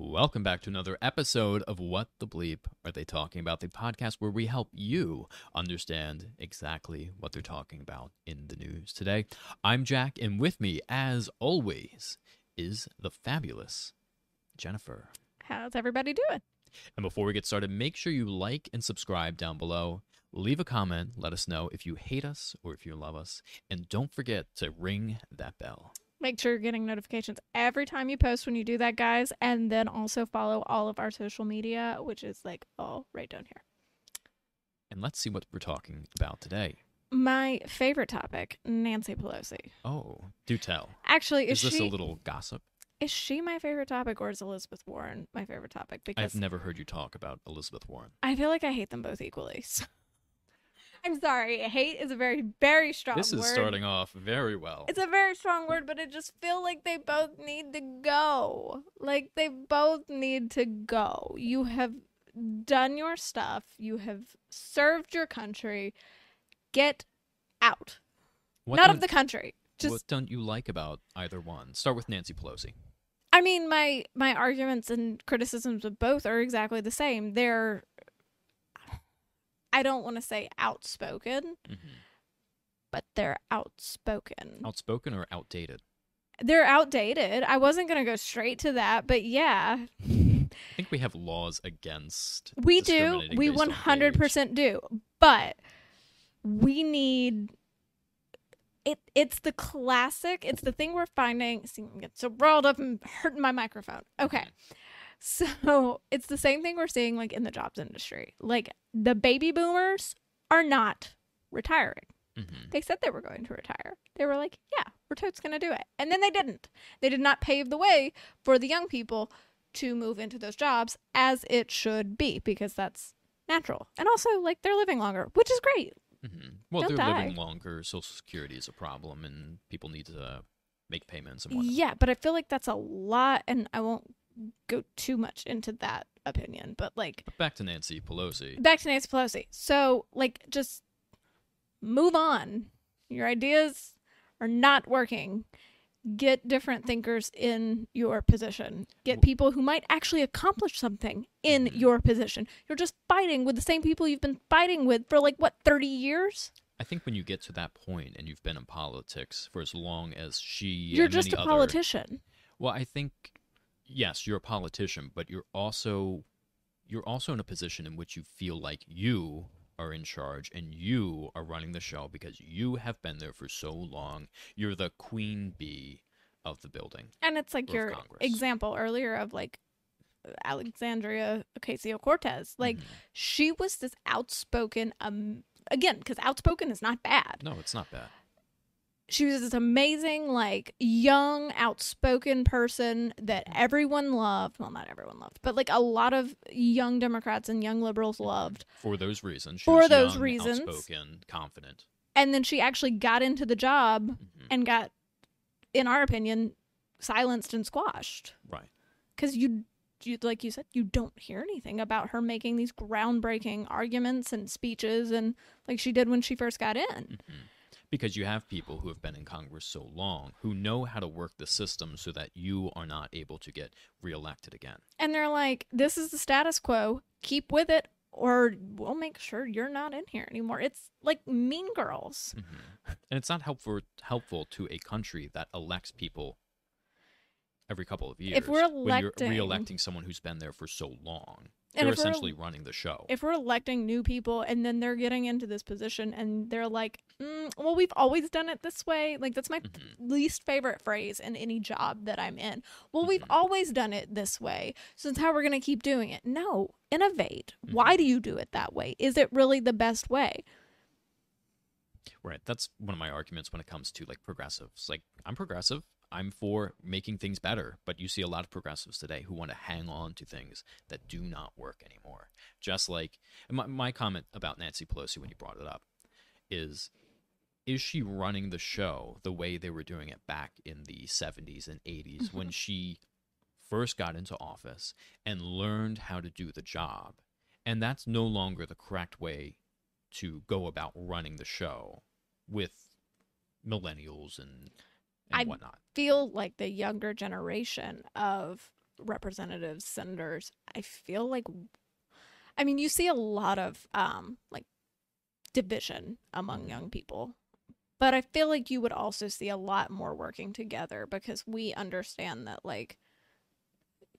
Welcome back to another episode of What the Bleep Are They Talking About? The podcast where we help you understand exactly what they're talking about in the news today. I'm Jack, and with me, as always, is the fabulous Jennifer. How's everybody doing? And before we get started, make sure you like and subscribe down below. Leave a comment, let us know if you hate us or if you love us, and don't forget to ring that bell. Make sure you're getting notifications every time you post when you do that, guys. And then also follow all of our social media, which is like all right down here. And let's see what we're talking about today. My favorite topic, Nancy Pelosi. Oh, do tell. Actually, Is, is, this she a little gossip? is she my favorite topic or is Elizabeth Warren my favorite topic? Because I've never heard you talk about Elizabeth Warren. I feel like I hate them both equally. so- I'm sorry. Hate is a very, very strong This is word. starting off very well. It's a very strong word, but I just feel like they both need to go. Like they both need to go. You have done your stuff. You have served your country. Get out. What Not of the country. Just what don't you like about either one? Start with Nancy Pelosi. I mean my my arguments and criticisms of both are exactly the same. They're I don't want to say outspoken, hmm but they're outspoken. Outspoken or outdated? They're outdated. I wasn't going to go straight to that, but yeah, I think we have laws against. We do. We based on one hundred age. percent do. But we need it. It's the classic. It's the thing we're finding. See, I'm getting so riled up and hurting my microphone. Okay, so it's the same thing we're seeing like in the jobs industry. Like the baby boomers are not retiring. Mhm. They said they were going to retire. They were like, "Yeah, we're totes going to do it," and then they didn't. They did not pave the way for the young people to move into those jobs as it should be because that's natural. And also, like they're living longer, which is great. Mhm. Well, Don't they're living longer. Social Security is a problem, and people need to make payments and whatnot. Yeah, but I feel like that's a lot, and I won't go too much into that opinion. But like, But back to Nancy Pelosi. back to Nancy Pelosi. So, like, just move on. Your ideas are not working. Get different thinkers in your position. Get people who might actually accomplish something in Mhm. your position. You're just fighting with the same people you've been fighting with for like what 30 years? I think when you get to that point and you've been in politics for as long as she, You're just a other- politician. Well, I think yes, you're a politician, but you're also you're also in a position in which you feel like you are in charge and you are running the show because you have been there for so long. You're the queen bee of the building. And it's like your Congress. example earlier of like Alexandria Ocasio Cortez. Like Mhm. she was this outspoken um again because outspoken is not bad. no, it's not bad. She was this amazing, like young, outspoken person that everyone loved. Well, not everyone loved, but like a lot of young Democrats and young liberals loved. For those reasons, she For was those young, reasons. outspoken, confident. And then she actually got into the job Mhm. and got, in our opinion, silenced and squashed. Right. Because you, you, like you said, you don't hear anything about her making these groundbreaking arguments and speeches, and like she did when she first got in. hmm Because you have people who have been in Congress so long who know how to work the system so that you are not able to get reelected again. and they're like, "This is the status quo. Keep with it, or we'll make sure you're not in here anymore." It's like Mean Girls. hmm And it's not helpful helpful to a country that elects people every couple of years. If we're when you're electing- re-electing someone who's been there for so long, And they're essentially running the show. If we're electing new people and then they're getting into this position and they're like, mm, "Well, we've always done it this way," like that's my Mhm. least favorite phrase in any job that I'm in. Well, we've Mhm. always done it this way, so it's how we're going to keep doing it. No, innovate. Mm-hmm. Why do you do it that way? Is it really the best way? Right. That's one of my arguments when it comes to like progressives. Like I'm progressive. I'm for making things better, but you see a lot of progressives today who want to hang on to things that do not work anymore. Just like my, my comment about Nancy Pelosi when you brought it up is is she running the show the way they were doing it back in the 70s and 80s mm-hmm. when she first got into office and learned how to do the job? And that's no longer the correct way to go about running the show with millennials and I- whatnot. Feel like the younger generation of representatives, senators, I feel like I mean, you see a lot of um like division among young people. But I feel like you would also see a lot more working together because we understand that like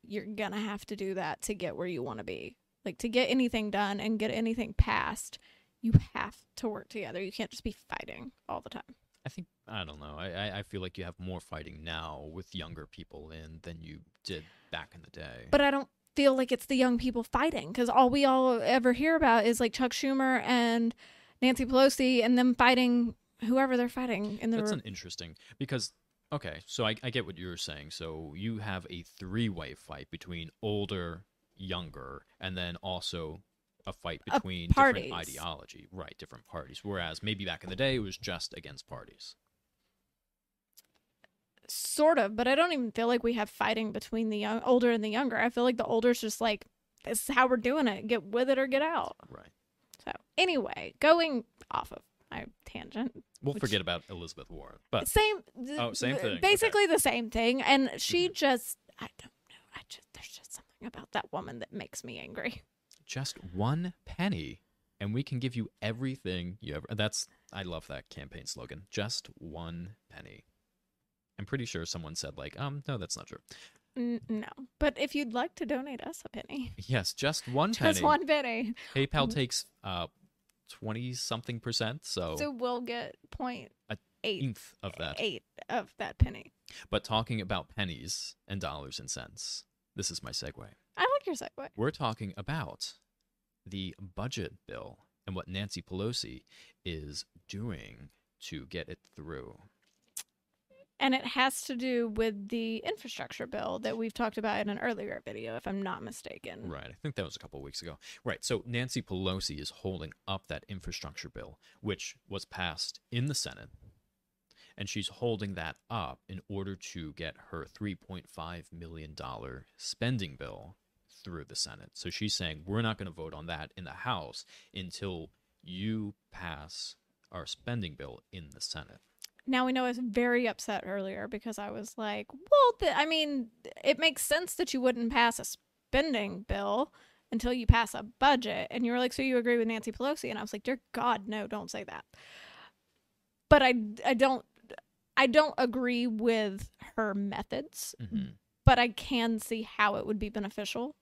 you're going to have to do that to get where you want to be. Like to get anything done and get anything passed, you have to work together. You can't just be fighting all the time. I think I don't know. I, I feel like you have more fighting now with younger people in than you did back in the day. But I don't feel like it's the young people fighting because all we all ever hear about is like Chuck Schumer and Nancy Pelosi and them fighting whoever they're fighting in the That's re- an interesting because okay, so I, I get what you're saying. So you have a three-way fight between older, younger, and then also a fight between different parties. ideology, right? Different parties. Whereas maybe back in the day it was just against parties. sort of, but I don't even feel like we have fighting between the young, older and the younger. I feel like the older's just like this is how we're doing it. Get with it or get out. Right. So anyway, going off of my tangent, We'll Which- forget about Elizabeth Warren, but same. th- Oh, same th- thing. Okay. Basically the same thing, and she Mhm. just I don't know. I just there's just something about that woman that makes me angry. Just one penny, and we can give you everything you ever. That's I love that campaign slogan. Just one penny. I'm pretty sure someone said like, um, no, that's not true. N- no, but if you'd like to donate us a penny, Yes, just one penny just one penny, PayPal takes uh twenty something percent, so, so we'll get point A eight eighth of that. eight of that penny. But talking about pennies and dollars and cents, this is my segue. I like your segue. We're talking about the budget bill and what Nancy Pelosi is doing to get it through. And it has to do with the infrastructure bill that we've talked about in an earlier video, if I'm not mistaken. Right. I think that was a couple of weeks ago. Right. So Nancy Pelosi is holding up that infrastructure bill, which was passed in the Senate. And she's holding that up in order to get her $3.5 million spending bill through the Senate. So she's saying, we're not going to vote on that in the House until you pass our spending bill in the Senate. Now we know I was very upset earlier because I was like, well, th- I mean, it makes sense that you wouldn't pass a spending bill until you pass a budget. And you were like, so you agree with Nancy Pelosi? And I was like, dear God, no, don't say that. But I, I don't, I don't agree with her methods, Mhm. but I can see how it would be beneficial.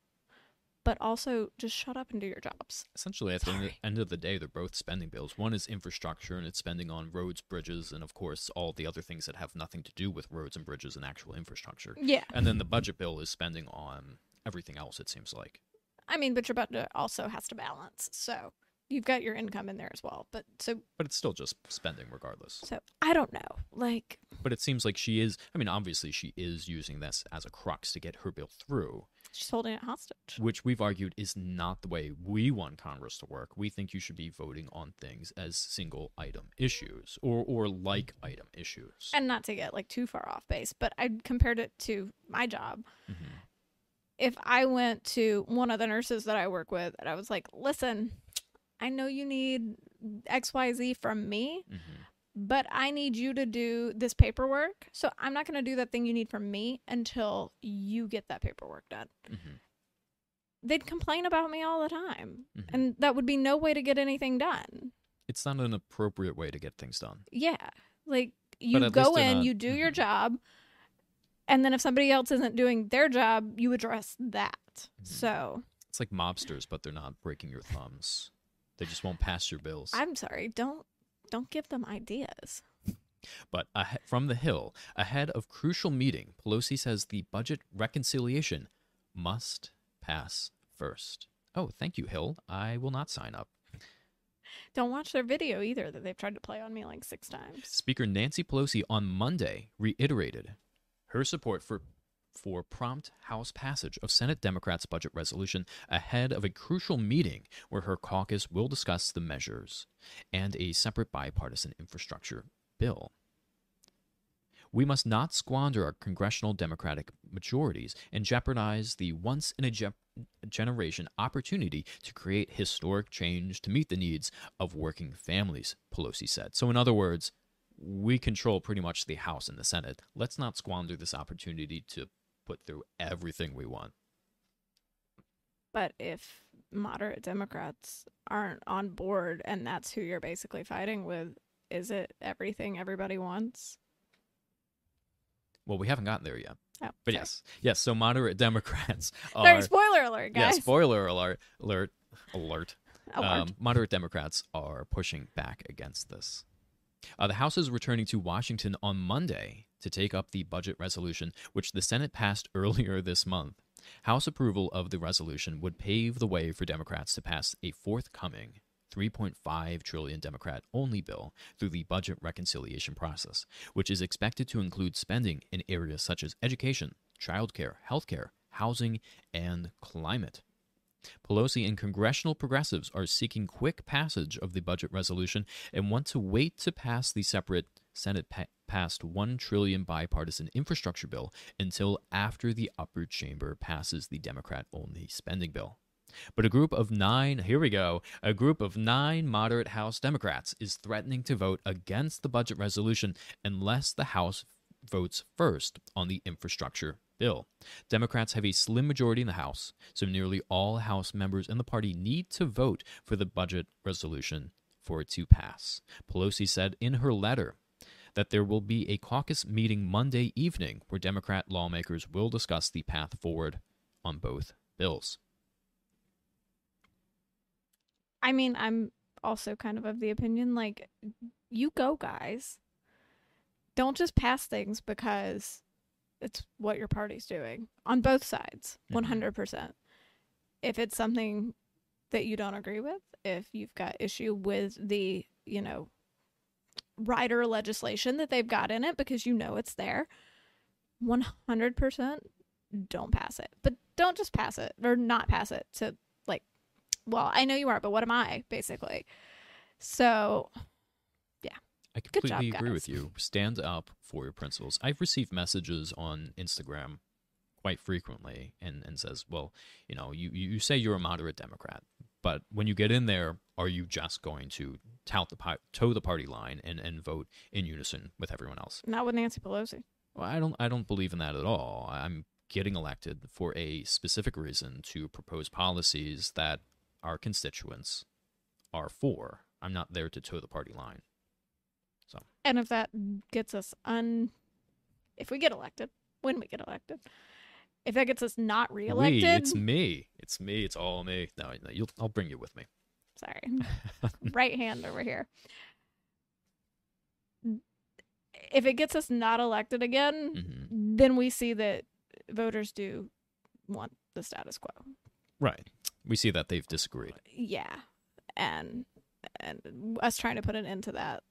But also, just shut up and do your jobs. Essentially, at the end- end of the day, they're both spending bills. One is infrastructure, and it's spending on roads, bridges, and of course, all the other things that have nothing to do with roads and bridges and actual infrastructure. Yeah. And then the budget bill is spending on everything else, it seems like. I mean, but your budget also has to balance. So you've got your income in there as well. But so But it's still just spending regardless. so I don't know. Like But it seems like she is, I mean, obviously, she is using this as a crux to get her bill through, she's holding it hostage. which we've argued is not the way we want Congress to work. We think you should be voting on things as single item issues or, or like item issues. And not to get like too far off base, but I compared it to my job. Mhm. If I went to one of the nurses that I work with and I was like, "Listen, I know you need XYZ from me, Mhm. but I need you to do this paperwork. So I'm not going to do that thing you need from me until you get that paperwork done." Mhm. They'd complain about me all the time. Mhm. And that would be no way to get anything done. It's not an appropriate way to get things done. Yeah. Like you go in, not- you do your Mhm. job, and then if somebody else isn't doing their job, you address that. Mhm. So It's like mobsters, but they're not breaking your thumbs. They just won't pass your bills. I'm sorry, don't don't give them ideas. But ahe- from the Hill, ahead of crucial meeting, Pelosi says the budget reconciliation must pass first. Oh, thank you, Hill. I will not sign up. Don't watch their video either that they've tried to play on me like six times. Speaker Nancy Pelosi on Monday reiterated her support for for prompt House passage of Senate Democrats' budget resolution ahead of a crucial meeting where her caucus will discuss the measures and a separate bipartisan infrastructure bill. We must not squander our congressional Democratic majorities and jeopardize the once in a ge- generation opportunity to create historic change to meet the needs of working families, Pelosi said. So, in other words, we control pretty much the House and the Senate. Let's not squander this opportunity to put through everything we want. But if moderate Democrats aren't on board and that's who you're basically fighting with, is it everything everybody wants? Well, we haven't gotten there yet. Oh, But sorry. yes, yes. So moderate Democrats are. Sorry, spoiler alert, guys. yeah, spoiler alert, alert, alert. Alert. Um, moderate Democrats are pushing back against this. Uh, the House is returning to Washington on Monday to take up the budget resolution, which the Senate passed earlier this month. House approval of the resolution would pave the way for Democrats to pass a forthcoming 3.5 trillion Democrat only bill through the budget reconciliation process, which is expected to include spending in areas such as education, childcare, healthcare, housing, and climate. Pelosi and congressional progressives are seeking quick passage of the budget resolution and want to wait to pass the separate Senate pa- passed 1 trillion bipartisan infrastructure bill until after the upper chamber passes the Democrat only spending bill. But a group of 9, here we go, a group of 9 moderate House Democrats is threatening to vote against the budget resolution unless the House votes first on the infrastructure bill. Democrats have a slim majority in the House, so nearly all House members in the party need to vote for the budget resolution for it to pass. Pelosi said in her letter that there will be a caucus meeting Monday evening where Democrat lawmakers will discuss the path forward on both bills. I mean, I'm also kind of of the opinion like you go guys. Don't just pass things because it's what your party's doing on both sides. Mhm. 100%. If it's something that you don't agree with, if you've got issue with the, you know, rider legislation that they've got in it because you know it's there, 100% don't pass it. But don't just pass it or not pass it to like well, I know you are, but what am I, basically? So, yeah. I Good job, completely agree with you. Stand up for your principles. I've received messages on Instagram quite frequently and, and says, well, you know, you, you say you're a moderate Democrat, but when you get in there, are you just going to tout the toe the party line and, and vote in unison with everyone else? not with Nancy Pelosi. Well, I don't I don't believe in that at all. I'm getting elected for a specific reason to propose policies that our constituents are for. I'm not there to toe the party line. So. And if that gets us un. If we get elected, when we get elected, if that gets us not We, reelected, it's me. It's me. It's all me. No, no you'll, I'll bring you with me. Sorry, right hand over here. If it gets us not elected again, hmm then we see that voters do want the status quo. Right. We see that they've disagreed. Yeah, and and us trying to put an end to that.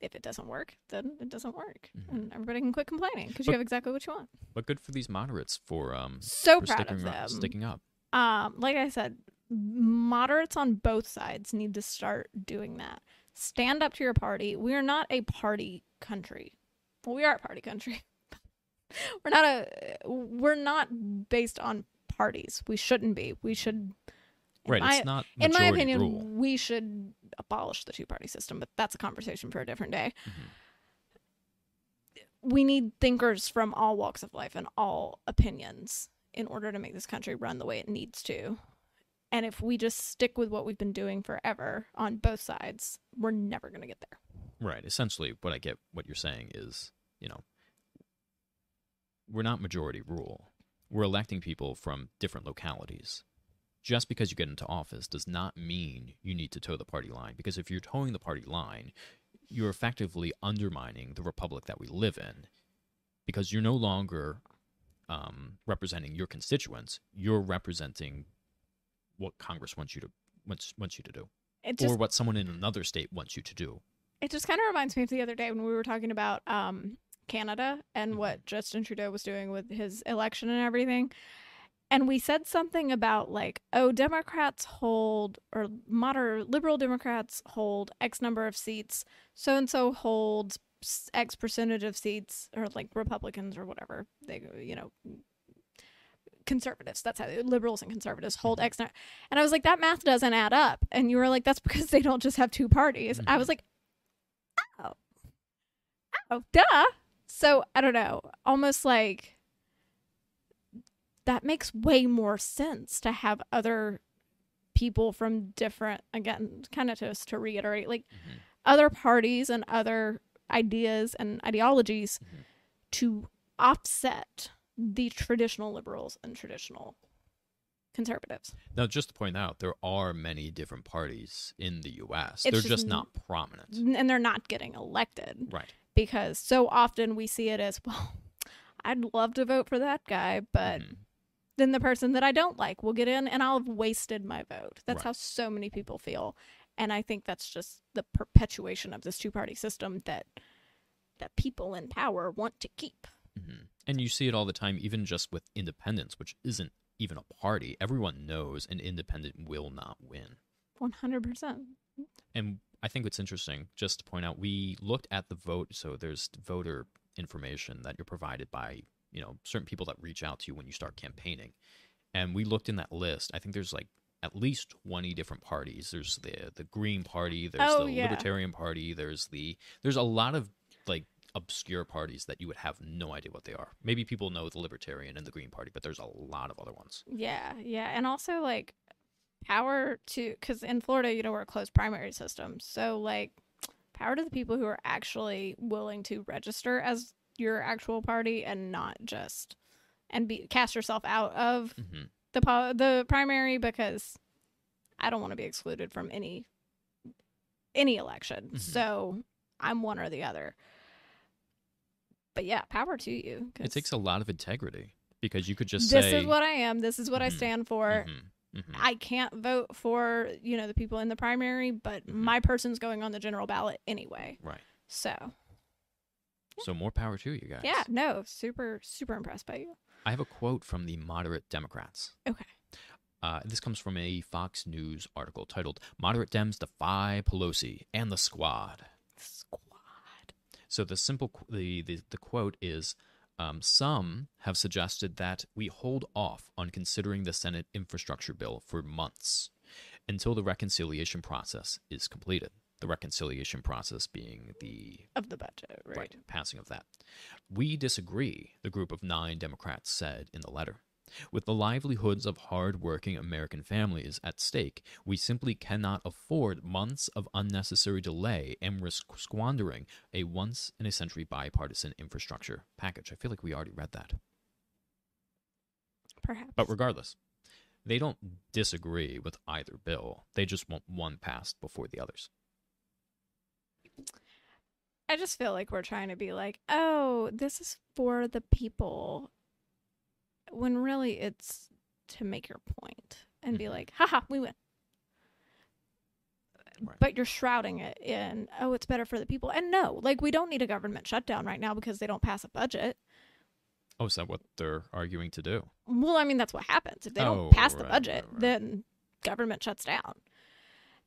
If it doesn't work, then it doesn't work, Mhm. and everybody can quit complaining because you have exactly what you want. But good for these moderates for um So for proud sticking of them. sticking up. um, like I said, moderates on both sides need to start doing that. Stand up to your party. We are not a party country. Well, we are a party country. we're not a. We're not based on parties. We shouldn't be. We should. Right. my- it's not in my opinion, rule. we should abolish the two party system, but that's a conversation for a different day. Mhm. We need thinkers from all walks of life and all opinions in order to make this country run the way it needs to. And if we just stick with what we've been doing forever on both sides, we're never going to get there. Right. Essentially, what I get, what you're saying is, you know, we're not majority rule. We're electing people from different localities. Just because you get into office does not mean you need to toe the party line. Because if you're toeing the party line, you're effectively undermining the republic that we live in. Because you're no longer um, representing your constituents. You're representing what Congress wants you to wants wants you to do, just or what someone in another state wants you to do. it just kind of reminds me of the other day when we were talking about um, Canada and what Justin Trudeau was doing with his election and everything. And we said something about like, oh, Democrats hold or moderate liberal Democrats hold X number of seats, so and so holds X percentage of seats, or like Republicans or whatever they, you know, conservatives. That's how liberals and conservatives hold X. And I was like, that math doesn't add up. And you were like, that's because they don't just have two parties. I was like, oh, oh, duh. So I don't know. Almost like that makes way more sense to have other people from different again kind of just to reiterate like Mhm. other parties and other ideas and ideologies Mhm. to offset the traditional liberals and traditional conservatives Now, just to point out, there are many different parties in the U.S. It's They're just just not prominent. and they're not getting elected Right. because so often we see it as well i'd love to vote for that guy but Mhm. then the person that i don't like will get in and i'll have wasted my vote that's Right. how so many people feel and i think that's just the perpetuation of this two party system that that people in power want to keep Mhm. And you see it all the time, even just with independents, which isn't even a party. Everyone knows an independent will not win. 100% And I think it's interesting just to point out we looked at the vote. So there's voter information that you're provided by, you know, certain people that reach out to you when you start campaigning. And we looked in that list. I think there's like at least 20 different parties. There's the the Green Party, there's Oh, the yeah. Libertarian Party, there's the there's a lot of like obscure parties that you would have no idea what they are. Maybe people know the Libertarian and the Green Party, but there's a lot of other ones. Yeah, yeah, and also like power to because in Florida, you know, we're a closed primary system, so like power to the people who are actually willing to register as your actual party and not just and be cast yourself out of hmm the po- the primary because I don't want to be excluded from any any election. Mhm. So I'm one or the other. But yeah, power to you. It takes a lot of integrity because you could just this say is what I am. This is what I Mhm. stand for. Mhm, mhm. I can't vote for, you know, the people in the primary, but Mhm. my person's going on the general ballot anyway. right. So, So more power to you guys. yeah, no, super, super impressed by you. I have a quote from the moderate Democrats. Okay. Uh, this comes from a Fox News article titled "Moderate Dems Defy Pelosi and the Squad." Squad. So the simple the the, the quote is. Um, some have suggested that we hold off on considering the Senate infrastructure bill for months until the reconciliation process is completed. The reconciliation process being the Of the budget, right? right. passing of that. We disagree, the group of nine Democrats said in the letter. With the livelihoods of hard-working American families at stake, we simply cannot afford months of unnecessary delay and risk squandering a once-in-a-century bipartisan infrastructure package. I feel like we already read that. Perhaps. But regardless, they don't disagree with either bill. They just want one passed before the others. I just feel like we're trying to be like, oh, this is for the people, when really it's to make your point and be Mhm. like, haha, we win. Right. But you're shrouding it in, oh, it's better for the people. And no, like, we don't need a government shutdown right now because they don't pass a budget. Oh, is that what they're arguing to do? Well, I mean, that's what happens. If they Oh, don't pass the budget, right, right. then government shuts down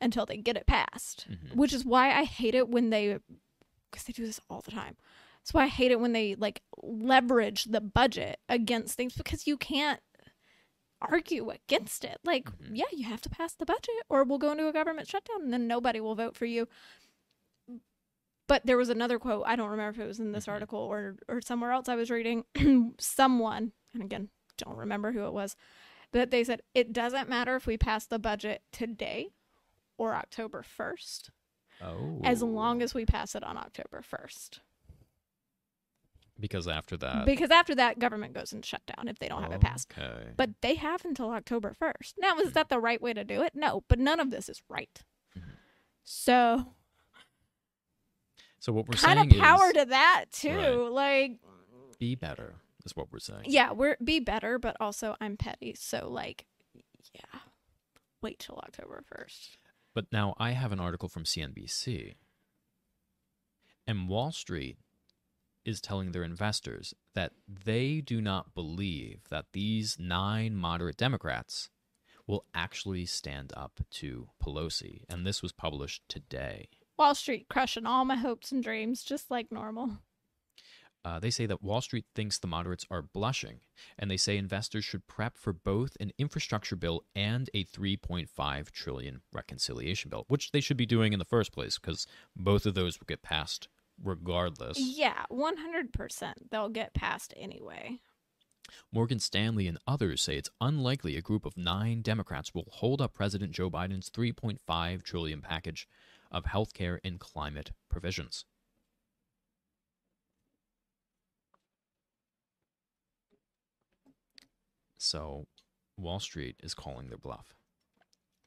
until they get it passed. Mhm. Which is why I hate it when they, because they do this all the time. That's why I hate it when they like leverage the budget against things because you can't argue against it. Like, Mhm. yeah, you have to pass the budget or we'll go into a government shutdown and then nobody will vote for you. But there was another quote, I don't remember if it was in this Mhm. article or or somewhere else I was reading, someone, and again, don't remember who it was, but they said it doesn't matter if we pass the budget today or October 1st Oh. as long as we pass it on October 1st. Because after that because after that, government goes in shutdown if they don't have it passed. Okay. But they have until October 1st. Now, is that the right way to do it? No, but none of this is right. Mhm. So, so what we're kind saying of power is to that, too. Right. Like, be better is what we're saying. yeah, we're be better, but also I'm petty. So, like, yeah, wait till October 1st. But now I have an article from CNBC. And Wall Street is telling their investors that they do not believe that these nine moderate Democrats will actually stand up to Pelosi. And this was published today. Wall Street crushing all my hopes and dreams, just like normal. Uh, they say that Wall Street thinks the moderates are blushing, and they say investors should prep for both an infrastructure bill and a 3.5 trillion reconciliation bill, which they should be doing in the first place because both of those will get passed regardless. Yeah, 100%. They'll get passed anyway. Morgan Stanley and others say it's unlikely a group of nine Democrats will hold up President Joe Biden's 3.5 trillion package of healthcare and climate provisions. So, Wall Street is calling their bluff.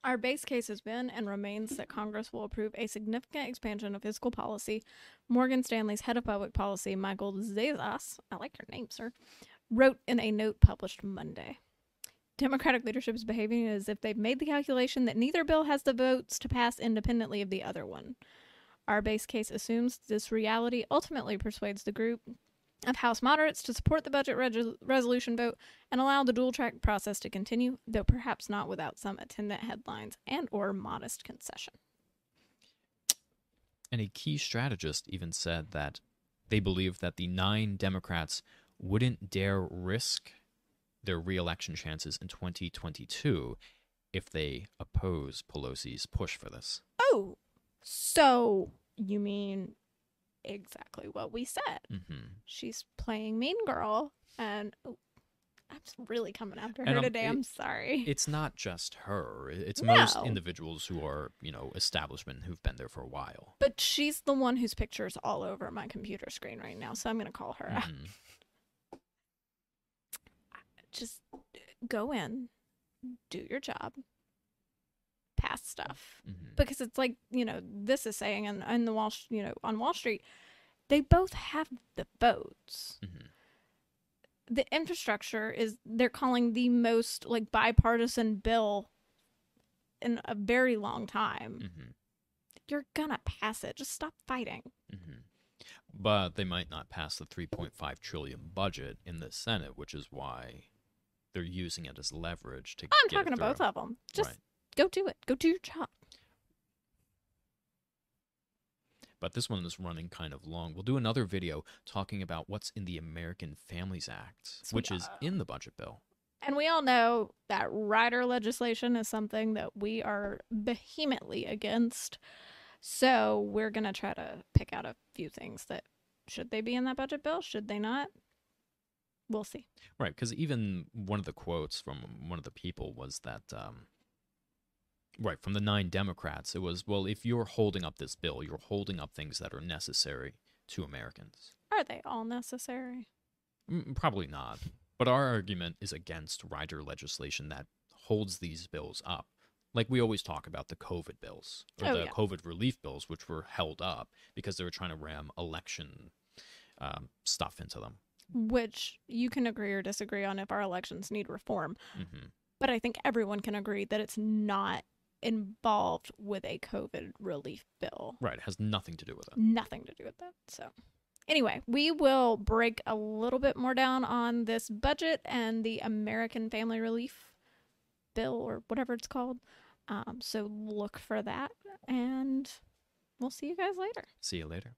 Our base case has been and remains that Congress will approve a significant expansion of fiscal policy. Morgan Stanley's head of public policy, Michael Zezas, I like your name, sir, wrote in a note published Monday. Democratic leadership is behaving as if they've made the calculation that neither bill has the votes to pass independently of the other one. Our base case assumes this reality ultimately persuades the group of House moderates to support the budget reg- resolution vote and allow the dual track process to continue, though perhaps not without some attendant headlines and or modest concession. And a key strategist even said that they believe that the nine Democrats wouldn't dare risk their reelection chances in 2022 if they oppose Pelosi's push for this. Oh, so you mean exactly what we said? Mm-hmm. She's playing Mean Girl, and oh, I'm really coming after And her I'm- today. it- I'm sorry. It's not just her. It's most individuals who are, you know, establishment who've been there for a while. but she's the one whose picture's all over my computer screen right now, so I'm gonna call her. out. Mhm. Just go in, do your job, pass stuff. Mhm. because it's like you know this is saying and in the wall you know on wall street they both have the votes Mhm. the infrastructure is they're calling the most like bipartisan bill in a very long time Mhm. you're gonna pass it just stop fighting Mhm. But they might not pass the 3.5 trillion budget in the Senate, which is why they're using it as leverage to. i'm talking to both of them just Right. Go do it go do your job But this one is running kind of long. We'll do another video talking about what's in the American Families Act, which is in the budget bill. and we all know that rider legislation is something that we are vehemently against. So we're going to try to pick out a few things that should they be in that budget bill? Should they not? We'll see. Right, because even one of the quotes from one of the people was that, um, right, from the nine Democrats, it was, well, if you're holding up this bill, you're holding up things that are necessary to Americans. Are they all necessary? Mm, Probably not. But our argument is against rider legislation that holds these bills up. Like we always talk about the COVID bills or Oh, the yeah. COVID relief bills, which were held up because they were trying to ram election um, stuff into them. Which you can agree or disagree on if our elections need reform. hmm But I think everyone can agree that it's not involved with a COVID relief bill. Right, it has nothing to do with it. nothing to do with that. So, anyway, we will break a little bit more down on this budget and the American Family Relief Bill or whatever it's called. Um, so, look for that, and we'll see you guys later. See you later.